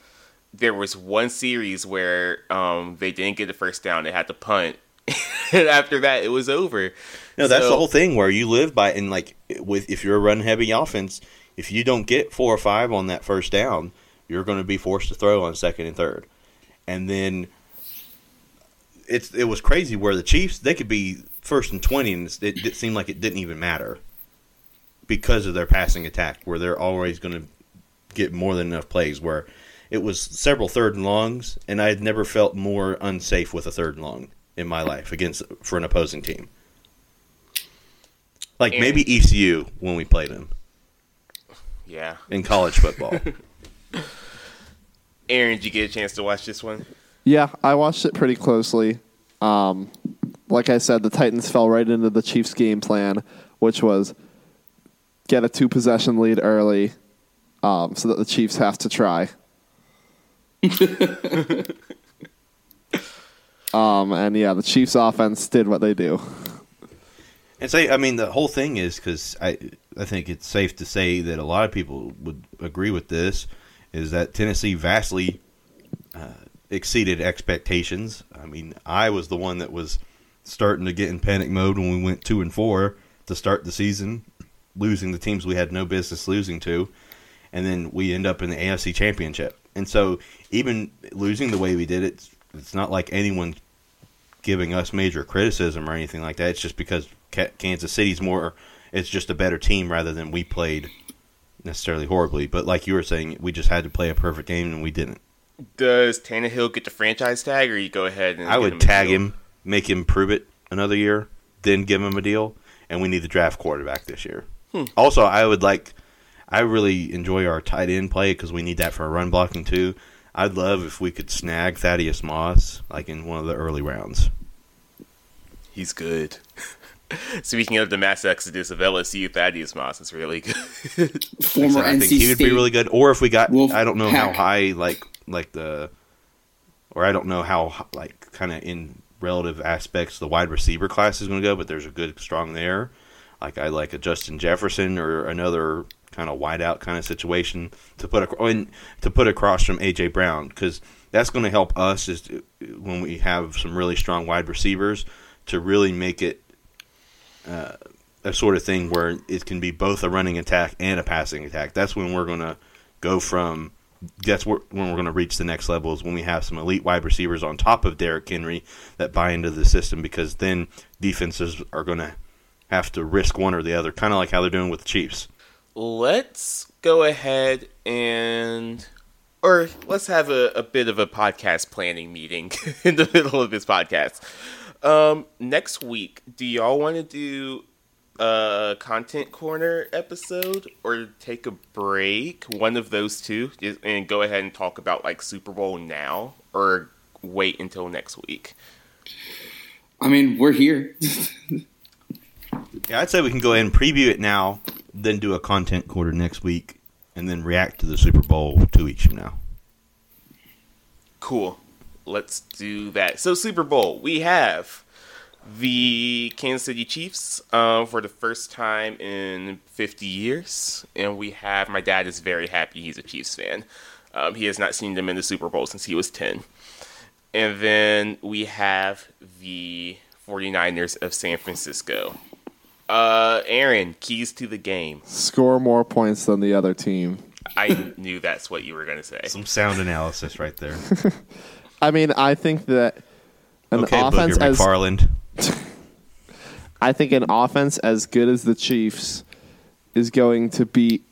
[SPEAKER 1] there was one series where um, they didn't get the first down. They had to punt. and after that, it was over.
[SPEAKER 3] No, that's
[SPEAKER 1] So-
[SPEAKER 3] the whole thing where you live by and like with if you're a run heavy offense, if you don't get four or five on that first down, you're going to be forced to throw on second and third, and then it's it was crazy where the Chiefs they could be first and twenty and it, it seemed like it didn't even matter because of their passing attack where they're always going to get more than enough plays where it was several third and longs and I had never felt more unsafe with a third and long in my life against for an opposing team. Like maybe ECU when we played them
[SPEAKER 1] Yeah.
[SPEAKER 3] in college football.
[SPEAKER 1] Aaron, did you get a chance to watch this one?
[SPEAKER 4] Yeah, I watched it pretty closely. Um, like I said, the Titans fell right into the Chiefs' game plan, which was get a two possession lead early um, so that the Chiefs have to try. um, and yeah, the Chiefs' offense did what they do.
[SPEAKER 3] And say, I mean, the whole thing is because I, I think it's safe to say that a lot of people would agree with this, is that Tennessee vastly uh, exceeded expectations. I mean, I was the one that was starting to get in panic mode when we went two and four to start the season, losing the teams we had no business losing to, and then we end up in the AFC Championship. And so, even losing the way we did, it's it's not like anyone giving us major criticism or anything like that. It's just because Ka- Kansas City's more. It's just a better team rather than we played necessarily horribly. But like you were saying, we just had to play a perfect game and we didn't.
[SPEAKER 1] Does Tannehill get the franchise tag, or you go ahead and
[SPEAKER 3] I would
[SPEAKER 1] him
[SPEAKER 3] tag him, make him prove it another year, then give him a deal. And we need to draft quarterback this year. Hmm. Also, I would like. I really enjoy our tight end play because we need that for our run blocking too. I'd love if we could snag Thaddeus Moss like in one of the early rounds.
[SPEAKER 1] He's good. Speaking of the mass exodus of LSU, Thaddeus Moss is really good.
[SPEAKER 2] Former
[SPEAKER 3] I
[SPEAKER 2] NC
[SPEAKER 3] think he would
[SPEAKER 2] State.
[SPEAKER 3] be really good. Or if we got,
[SPEAKER 2] Wolf
[SPEAKER 3] I don't know how high, like like the, or I don't know how like kind of in relative aspects the wide receiver class is going to go, but there's a good strong there. Like I like a Justin Jefferson or another kind of wide out kind of situation to put ac- to put across from AJ Brown because that's going to help us is when we have some really strong wide receivers to really make it uh, a sort of thing where it can be both a running attack and a passing attack. That's when we're going to go from. That's where, when we're going to reach the next level is when we have some elite wide receivers on top of Derrick Henry that buy into the system because then defenses are going to have to risk one or the other, kind of like how they're doing with the Chiefs.
[SPEAKER 1] let's go ahead and or let's have a, a bit of a podcast planning meeting in the middle of this podcast um next week do y'all want to do a content corner episode or take a break one of those two, and go ahead and talk about like super bowl now or wait until next week
[SPEAKER 2] I mean, we're here.
[SPEAKER 3] Yeah, I'd say we can go ahead and preview it now, then do a content corner next week, and then react to the Super Bowl two weeks from now.
[SPEAKER 1] Cool. Let's do that. So Super Bowl, we have the Kansas City Chiefs um, for the first time in 50 years, and we have my dad is very happy. He's a Chiefs fan. Um, he has not seen them in the Super Bowl since he was 10. And then we have the 49ers of San Francisco. Uh, Aaron, keys to the game.
[SPEAKER 4] Score more points than the other team.
[SPEAKER 1] I knew that's what you were going to say.
[SPEAKER 3] Some sound analysis right there.
[SPEAKER 4] I mean, I think that an
[SPEAKER 3] okay,
[SPEAKER 4] offense
[SPEAKER 3] Booger
[SPEAKER 4] as
[SPEAKER 3] McFarland.
[SPEAKER 4] I think an offense as good as the Chiefs is going to beat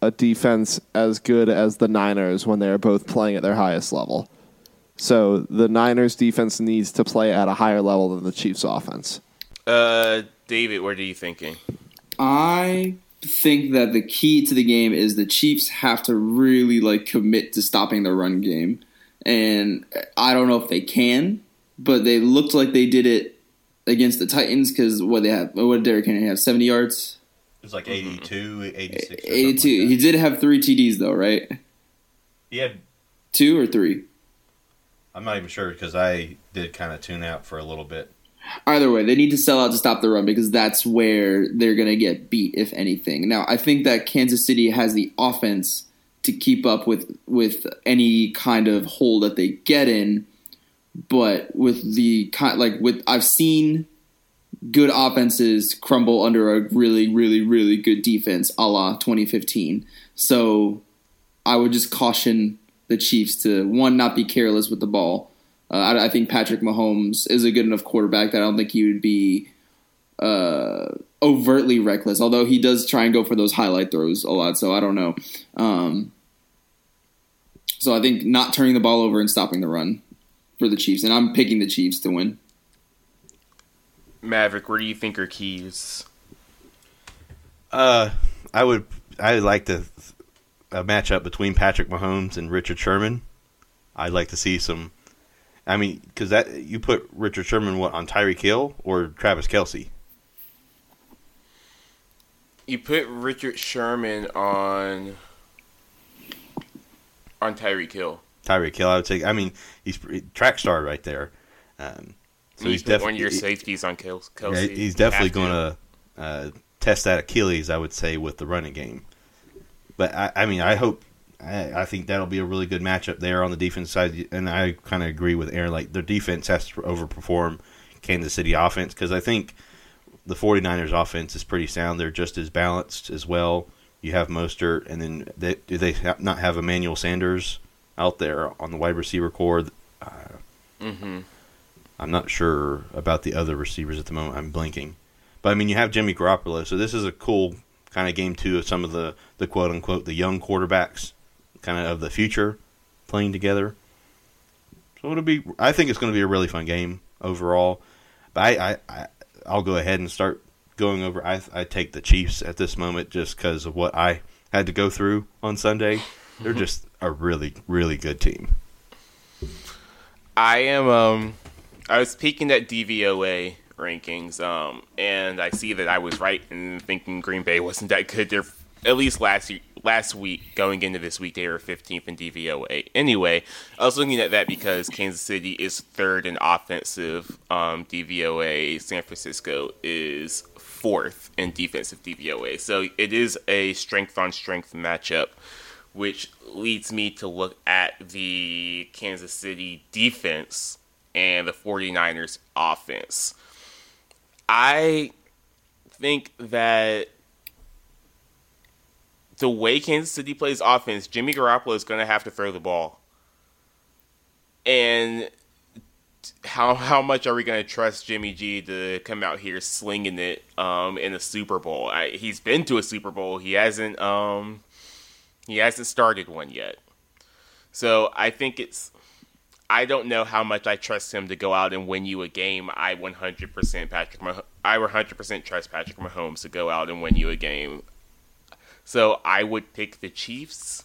[SPEAKER 4] a defense as good as the Niners when they're both playing at their highest level. So the Niners defense needs to play at a higher level than the Chiefs offense.
[SPEAKER 1] Uh, David, what are you thinking?
[SPEAKER 2] I think that the key to the game is the Chiefs have to really like commit to stopping the run game, and I don't know if they can, but they looked like they did it against the Titans because what they have, what did Derrick Henry have, seventy yards,
[SPEAKER 3] It was like mm-hmm. 82, 86.
[SPEAKER 2] eighty-two.
[SPEAKER 3] like
[SPEAKER 2] he did have three TDs though, right?
[SPEAKER 3] He had,
[SPEAKER 2] Two or three.
[SPEAKER 3] I'm not even sure because I did kind of tune out for a little bit.
[SPEAKER 2] Either way, they need to sell out to stop the run because that's where they're going to get beat, if anything. Now, I think that Kansas City has the offense to keep up with with any kind of hole that they get in, but with the kind like with I've seen good offenses crumble under a really, really, really good defense, a la 2015. So I would just caution the Chiefs to one not be careless with the ball. Uh, I, I, think Patrick Mahomes is a good enough quarterback that I don't think he would be uh, overtly reckless. Although he does try and go for those highlight throws a lot, so I don't know. Um, so I think not turning the ball over and stopping the run for the Chiefs, and I'm picking the Chiefs to win.
[SPEAKER 1] Maverick, where do you think are keys?
[SPEAKER 3] Uh, I would I would like to a matchup between Patrick Mahomes and Richard Sherman. I'd like to see some. I mean, because that you put Richard Sherman what on Tyreek Hill or Travis Kelce?
[SPEAKER 1] You put Richard Sherman on on Tyreek Hill.
[SPEAKER 3] Tyreek Hill, I would say. I mean, he's track star right there. Um,
[SPEAKER 1] so he's definitely one of your safeties on Kelce.
[SPEAKER 3] Yeah, he's definitely going to uh, test that Achilles, I would say, with the running game. But I, I mean, I hope, I, I, think that'll be a really good matchup there on the defense side. And I kind of agree with Aaron. Like their defense has to overperform Kansas City offense because I think the 49ers offense is pretty sound. They're just as balanced as well. You have Mostert, and then they, do they not have Emmanuel Sanders out there on the wide receiver core? Uh,
[SPEAKER 1] mm-hmm.
[SPEAKER 3] I'm not sure about the other receivers at the moment. I'm blinking. But I mean, you have Jimmy Garoppolo, so this is a cool kind of game too of some of the, the quote unquote the young quarterbacks, kind of of the future, playing together. So it'll be. I think it's going to be a really fun game overall. But I, I, I I'll go ahead and start going over. I I take the Chiefs at this moment just because of what I had to go through on Sunday. They're just a really really good team.
[SPEAKER 1] I am um I was peeking at DVOA rankings, um, and I see that I was right in thinking Green Bay wasn't that good. They're at least last year, last week going into this week they were 15th in DVOA. Anyway, I was looking at that because Kansas City is third in offensive um, DVOA. San Francisco is fourth in defensive DVOA. So it is a strength on strength matchup, which leads me to look at the Kansas City defense and the 49ers offense. I think that the way Kansas City plays offense, Jimmy Garoppolo is going to have to throw the ball. And how how much are we going to trust Jimmy G to come out here slinging it um, in a Super Bowl? I, he's been to a Super Bowl. He hasn't um, he hasn't started one yet. So I think it's I don't know how much I trust him to go out and win you a game. I 100% Patrick Mah- I 100% trust Patrick Mahomes to go out and win you a game. So I would pick the Chiefs.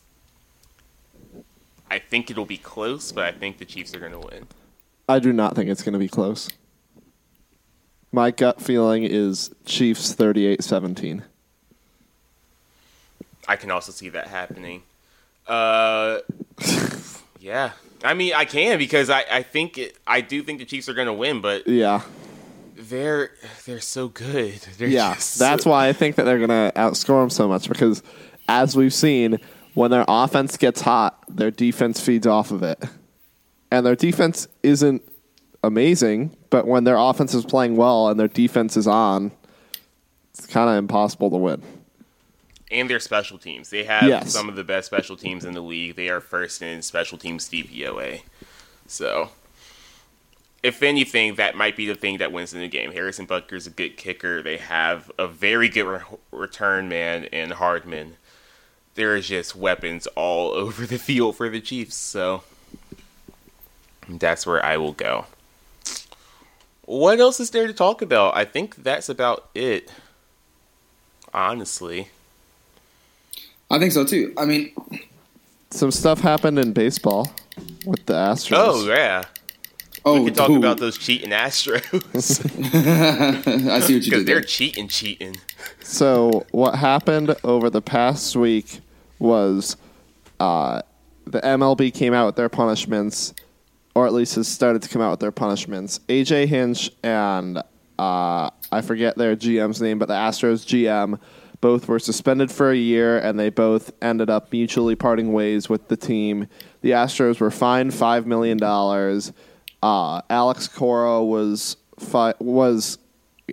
[SPEAKER 1] I think it'll be close, but I think the Chiefs are going to win.
[SPEAKER 4] I do not think it's going to be close. My gut feeling is Chiefs 38-17.
[SPEAKER 1] I can also see that happening. Uh yeah. I mean, I can because I, I think it, I do think the Chiefs are going to win, but
[SPEAKER 4] yeah,
[SPEAKER 1] they're they're so good. They're
[SPEAKER 4] yeah, that's so... why I think that they're going to outscore them so much because, as we've seen, when their offense gets hot, their defense feeds off of it, and their defense isn't amazing, but when their offense is playing well and their defense is on, it's kind of impossible to win
[SPEAKER 1] and their special teams. They have yes. some of the best special teams in the league. They are first in special teams DVOA. So, if anything, that might be the thing that wins in the game. Harrison Butker's a good kicker. They have a very good re- return man in Hardman. There is just weapons all over the field for the Chiefs. So, that's where I will go. What else is there to talk about? I think that's about it. Honestly.
[SPEAKER 2] I think so too. I mean,
[SPEAKER 4] some stuff happened in baseball with the Astros.
[SPEAKER 1] Oh yeah. Oh, we can talk who? about those cheating Astros.
[SPEAKER 2] I see what you did.
[SPEAKER 1] They're cheating, cheating.
[SPEAKER 4] So what happened over the past week was uh, the MLB came out with their punishments, or at least has started to come out with their punishments. AJ Hinch and uh, I forget their GM's name, but the Astros GM both were suspended for a year, and they both ended up mutually parting ways with the team. The Astros were fined $5 million. uh, Alex Cora was fi- was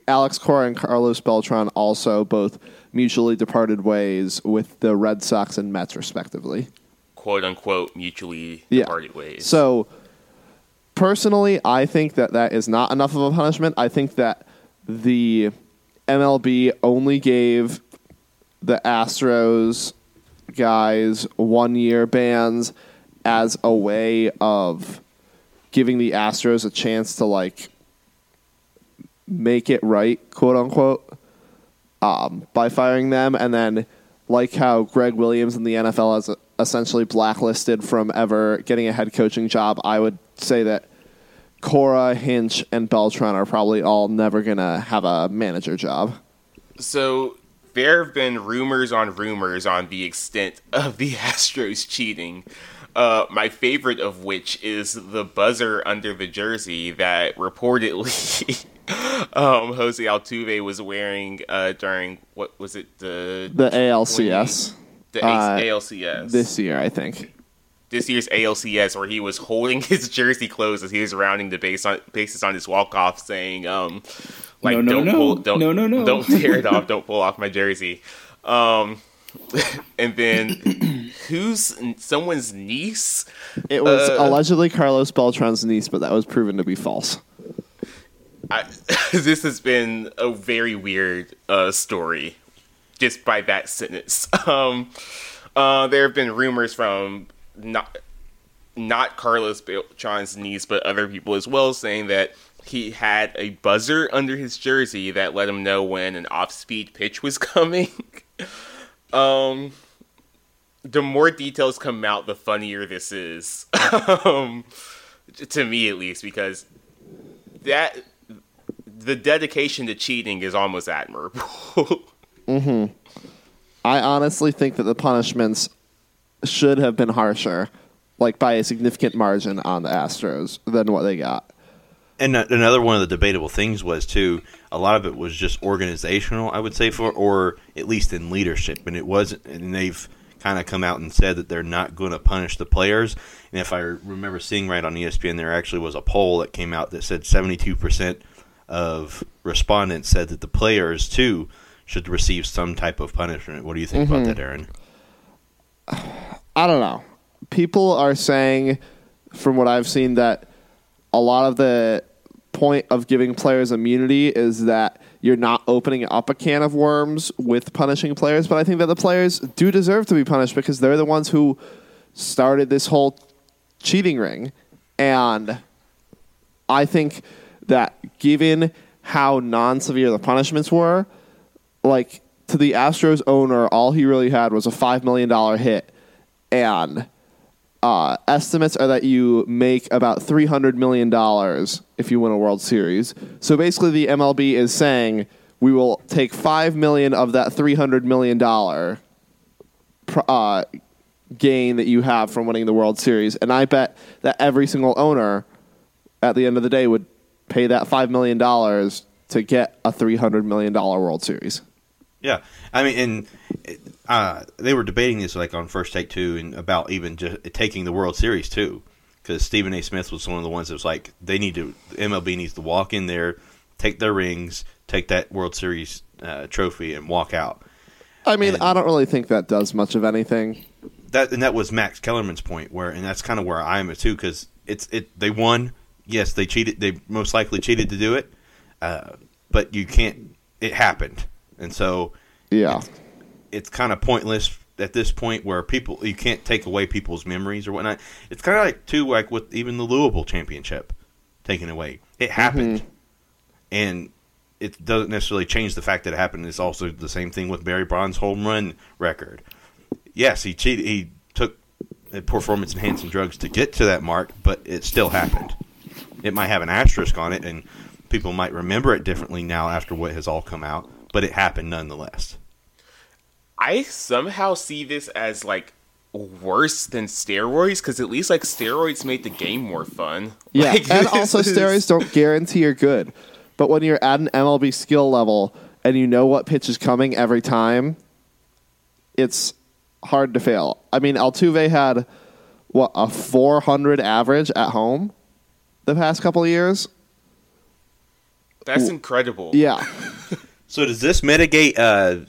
[SPEAKER 4] Alex Cora and Carlos Beltran also both mutually departed ways with the Red Sox and Mets respectively.
[SPEAKER 1] quote unquote mutually
[SPEAKER 4] Yeah.
[SPEAKER 1] departed ways.
[SPEAKER 4] So, personally, I think that that is not enough of a punishment. I think that the MLB only gave the Astros guys one year bans as a way of giving the Astros a chance to like make it right, quote unquote, um, by firing them, and then like how Gregg Williams in the NFL has essentially blacklisted from ever getting a head coaching job. I would say that Cora, Hinch, and Beltran are probably all never gonna have a manager job.
[SPEAKER 1] So there have been rumors on rumors on the extent of the Astros cheating. Uh, my favorite of which is the buzzer under the jersey that reportedly um, Jose Altuve was wearing uh, during what was it the
[SPEAKER 4] The ALCS
[SPEAKER 1] the
[SPEAKER 4] Uh,
[SPEAKER 1] ALCS
[SPEAKER 4] this year, I think.
[SPEAKER 1] This year's ALCS where he was holding his jersey closed as he was rounding the base on, bases on his walk off, saying, um, "Like
[SPEAKER 2] No, no,
[SPEAKER 1] don't
[SPEAKER 2] no.
[SPEAKER 1] pull, don't
[SPEAKER 2] No, no, no."
[SPEAKER 1] don't tear it off, don't pull off my jersey." Um, and then who's someone's niece?
[SPEAKER 4] It was
[SPEAKER 1] Uh,
[SPEAKER 4] allegedly Carlos Beltran's niece, but that was proven to be false.
[SPEAKER 1] I, this has been a very weird uh, story, just by that sentence. Um, uh, there have been rumors from not not Carlos Beltran's niece, but other people as well, saying that he had a buzzer under his jersey that let him know when an off-speed pitch was coming. um, the more details come out, the funnier this is, um, to me at least, because that the dedication to cheating is almost admirable.
[SPEAKER 4] I honestly think that the punishments should have been harsher, like by a significant margin on the Astros than what they got.
[SPEAKER 3] And another one of the debatable things was too. A lot of it was just organizational, I would say, for or at least in leadership, and it wasn't. And they've kind of come out and said that they're not going to punish the players. And if I remember seeing right on ESPN, there actually was a poll that came out that said seventy-two percent of respondents said that the players too should receive some type of punishment. What do you think about mm-hmm. that, Aaron?
[SPEAKER 4] I don't know. People are saying, from what I've seen, that a lot of the point of giving players immunity is that you're not opening up a can of worms with punishing players. But I think that the players do deserve to be punished because they're the ones who started this whole cheating ring. And I think that given how non severe the punishments were, like to the Astros owner, all he really had was a five million dollar hit, and uh, estimates are that you make about three hundred million dollars if you win a World Series. So basically, the MLB is saying we will take 5 million of that three hundred million dollar pr- uh, gain that you have from winning the World Series, and I bet that every single owner at the end of the day would pay that five million dollars to get a three hundred million dollar World Series.
[SPEAKER 3] Yeah, I mean, and uh, they were debating this like on first take too, and about even just taking the World Series too, because Stephen A. Smith was one of the ones that was like, they need to, MLB needs to walk in there, take their rings, take that World Series uh, trophy, and walk out.
[SPEAKER 4] I mean,
[SPEAKER 3] And-
[SPEAKER 4] I don't really think that does much of anything.
[SPEAKER 3] That and that was Max Kellerman's point, where and that's kind of where I am at too, because it's it they won. Yes, they cheated. They most likely cheated to do it, uh, but you can't. It happened, and so
[SPEAKER 4] Yeah.
[SPEAKER 3] it's kind of pointless at this point where people you can't take away people's memories or whatnot. It's kind of like too like with even the Louisville championship taken away. It mm-hmm. happened, and it doesn't necessarily change the fact that it happened. It's also the same thing with Barry Bonds' home run record. Yes, he cheated. He took performance enhancing drugs to get to that mark, but it still happened. It might have an asterisk on it, and people might remember it differently now after what has all come out. But it happened nonetheless.
[SPEAKER 1] I somehow see this as like worse than steroids because at least like steroids made the game more fun.
[SPEAKER 4] Yeah.
[SPEAKER 1] Like,
[SPEAKER 4] and also,
[SPEAKER 1] is-
[SPEAKER 4] steroids don't guarantee you're good. But when you're at an MLB skill level and you know what pitch is coming every time, it's hard to fail. I mean, Altuve had, what, a 400 average at home? the past couple of years.
[SPEAKER 1] That's incredible.
[SPEAKER 4] Yeah.
[SPEAKER 3] So does this mitigate? Uh,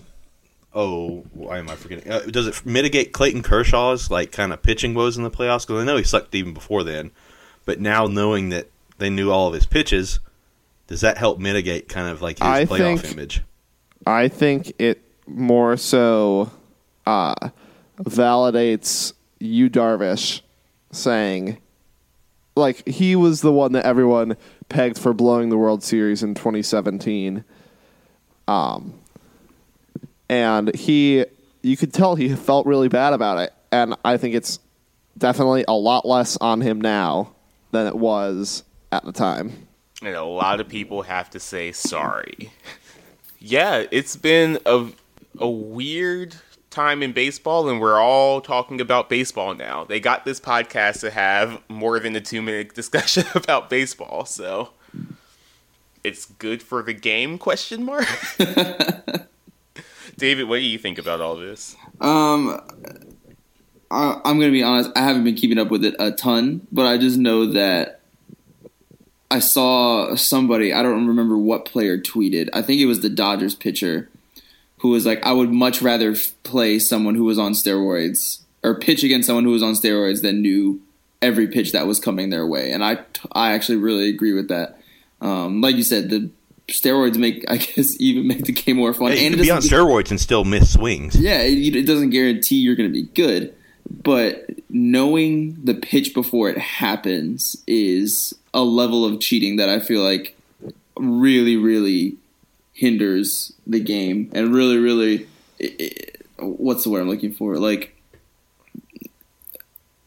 [SPEAKER 3] oh, why am I forgetting? Uh, does it mitigate Clayton Kershaw's like kind of pitching woes in the playoffs? Because I know he sucked even before then, but now knowing that they knew all of his pitches, does that help mitigate kind of like his
[SPEAKER 4] I
[SPEAKER 3] playoff
[SPEAKER 4] think-
[SPEAKER 3] image?
[SPEAKER 4] I think it more so uh, validates Yu, Darvish, saying, like, he was the one that everyone pegged for blowing the World Series in 2017. Um, and he, you could tell he felt really bad about it. And I think it's definitely a lot less on him now than it was at the time.
[SPEAKER 1] And a lot of people have to say sorry. yeah, it's been a, a weird time in baseball, and we're all talking about baseball now. They got this podcast to have more than a two minute discussion about baseball, so it's good for the game? Question mark. David, what do you think about all this?
[SPEAKER 2] Um, I, I'm gonna be honest. I haven't been keeping up with it a ton, but I just know that I saw somebody. I don't remember what player tweeted. I think it was the Dodgers pitcher who was like, "I would much rather play someone who was on steroids or pitch against someone who was on steroids than knew every pitch that was coming their way." And I, I actually really agree with that. Um, like you said, the steroids make, I guess, even make the game more fun.
[SPEAKER 3] Hey, you
[SPEAKER 2] and
[SPEAKER 3] can be on steroids and still miss swings.
[SPEAKER 2] yeah, it, it doesn't guarantee you're going to be good, but knowing the pitch before it happens is a level of cheating that I feel like really, really hinders the game and really, really. i i what's the word I'm looking for? Like,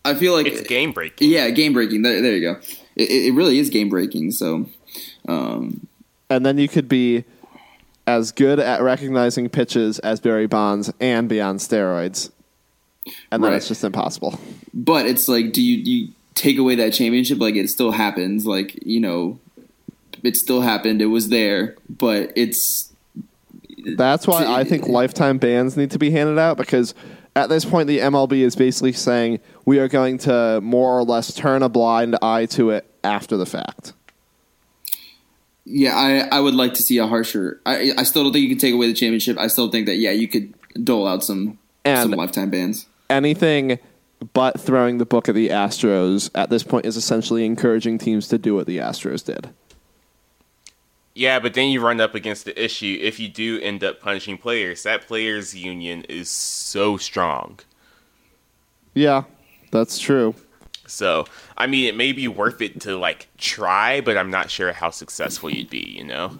[SPEAKER 2] I feel like
[SPEAKER 1] It's game breaking.
[SPEAKER 2] yeah, game breaking. There, there you go. It, it really is game breaking. So, um,
[SPEAKER 4] and then you could be as good at recognizing pitches as Barry Bonds and be on steroids, and then
[SPEAKER 2] Right.
[SPEAKER 4] it's just impossible.
[SPEAKER 2] but it's like, do you do you take away that championship? Like, it still happens. Like, you know, it still happened. It was there, but it's
[SPEAKER 4] That's why I think lifetime bans need to be handed out because at this point the MLB is basically saying we are going to more or less turn a blind eye to it after the fact.
[SPEAKER 2] Yeah. I I would like to see a harsher. I I still don't think you can take away the championship. I still think that yeah, you could dole out some
[SPEAKER 4] And-
[SPEAKER 2] some lifetime bans.
[SPEAKER 4] Anything but throwing the book at the Astros at this point is essentially encouraging teams to do what the Astros did.
[SPEAKER 1] Yeah, but then you run up against the issue if you do end up punishing players. That players' union is so strong.
[SPEAKER 4] Yeah, that's true.
[SPEAKER 1] So, I mean, it may be worth it to like try, but I'm not sure how successful you'd be. You know,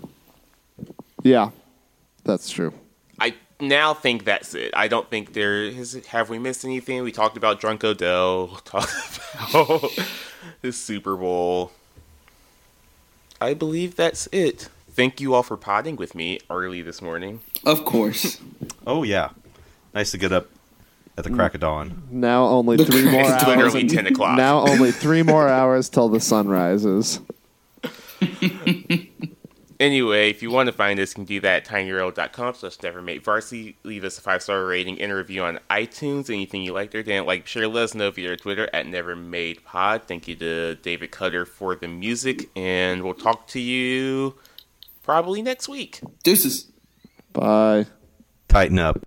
[SPEAKER 4] Yeah, that's true.
[SPEAKER 1] I now think that's it. I don't think there is. Have we missed anything? We talked about Drunk Odell. Talked about the Super Bowl. I believe that's it. Thank you all for potting with me early this morning.
[SPEAKER 2] Of course.
[SPEAKER 3] Oh yeah, nice to get up at the crack of dawn.
[SPEAKER 4] Now only three more
[SPEAKER 1] It's
[SPEAKER 4] hours.
[SPEAKER 1] literally ten o'clock.
[SPEAKER 4] Now only three more hours till the sun rises.
[SPEAKER 1] Anyway, if you want to find us, you can do that at tinyurl.com slash nevermade varsity. Leave us a five star rating and a review on iTunes. Anything you liked or didn't like, sure let us know via Twitter at nevermadepod. Thank you to David Cutter for the music, and we'll talk to you probably next week.
[SPEAKER 2] Deuces.
[SPEAKER 4] Bye.
[SPEAKER 3] Tighten up.